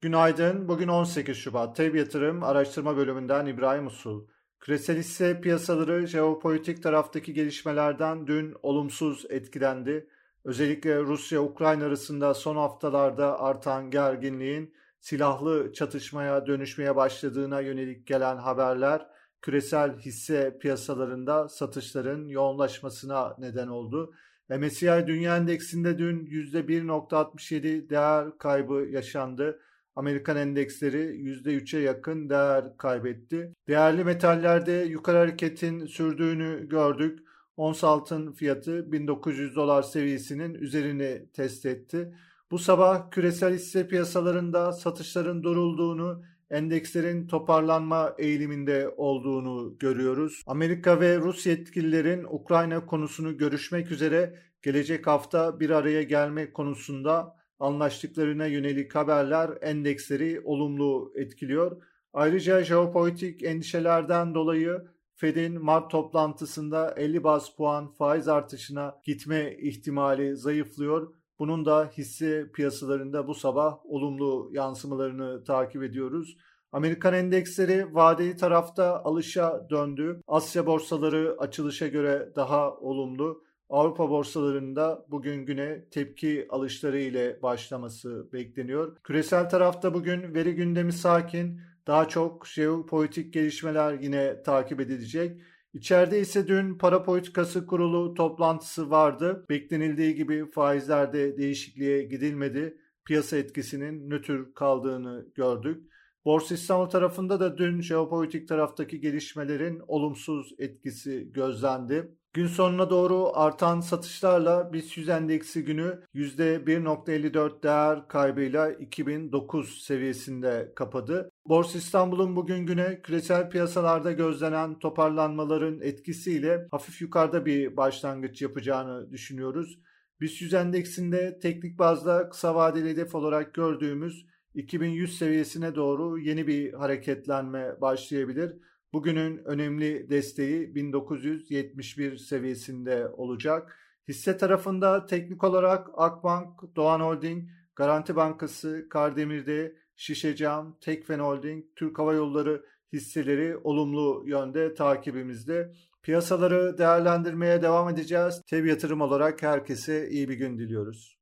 Günaydın. Bugün 18 Şubat. TEB Yatırım Araştırma Bölümünden İbrahim Usul. Küresel hisse piyasaları jeopolitik taraftaki gelişmelerden dün olumsuz etkilendi. Özellikle Rusya-Ukrayna arasında son haftalarda artan gerginliğin silahlı çatışmaya dönüşmeye başladığına yönelik gelen haberler küresel hisse piyasalarında satışların yoğunlaşmasına neden oldu. MSCI Dünya Endeksinde dün %1.67 değer kaybı yaşandı. Amerikan endeksleri %3'e yakın değer kaybetti. Değerli metallerde yukarı hareketin sürdüğünü gördük. Ons altın fiyatı 1900 dolar seviyesinin üzerini test etti. Bu sabah küresel hisse piyasalarında satışların durulduğunu, endekslerin toparlanma eğiliminde olduğunu görüyoruz. Amerika ve Rus yetkililerin Ukrayna konusunu görüşmek üzere gelecek hafta bir araya gelme konusunda anlaştıklarına yönelik haberler endeksleri olumlu etkiliyor. Ayrıca jeopolitik endişelerden dolayı Fed'in Mart toplantısında 50 bas puan faiz artışına gitme ihtimali zayıflıyor. Bunun da hisse piyasalarında bu sabah olumlu yansımalarını takip ediyoruz. Amerikan endeksleri vadeli tarafta alışa döndü. Asya borsaları açılışa göre daha olumlu. Avrupa borsalarında bugün güne tepki alışları ile başlaması bekleniyor. Küresel tarafta bugün veri gündemi sakin. Daha çok jeopolitik gelişmeler yine takip edilecek. İçeride ise dün para politikası kurulu toplantısı vardı. Beklenildiği gibi faizlerde değişikliğe gidilmedi. Piyasa etkisinin nötr kaldığını gördük. Borsa İstanbul tarafında da dün jeopolitik taraftaki gelişmelerin olumsuz etkisi gözlendi. Gün sonuna doğru artan satışlarla BIST 100 endeksi günü %1.54 değer kaybıyla 2009 seviyesinde kapadı. Borsa İstanbul'un bugün güne küresel piyasalarda gözlenen toparlanmaların etkisiyle hafif yukarıda bir başlangıç yapacağını düşünüyoruz. BIST 100 endeksinde teknik bazda kısa vadeli hedef olarak gördüğümüz 2100 seviyesine doğru yeni bir hareketlenme başlayabilir. Bugünün önemli desteği 1971 seviyesinde olacak. Hisse tarafında teknik olarak Akbank, Doğan Holding, Garanti Bankası, Kardemir'de, Şişecam, Tekfen Holding, Türk Hava Yolları hisseleri olumlu yönde takibimizde. Piyasaları değerlendirmeye devam edeceğiz. Tev yatırım olarak herkese iyi bir gün diliyoruz.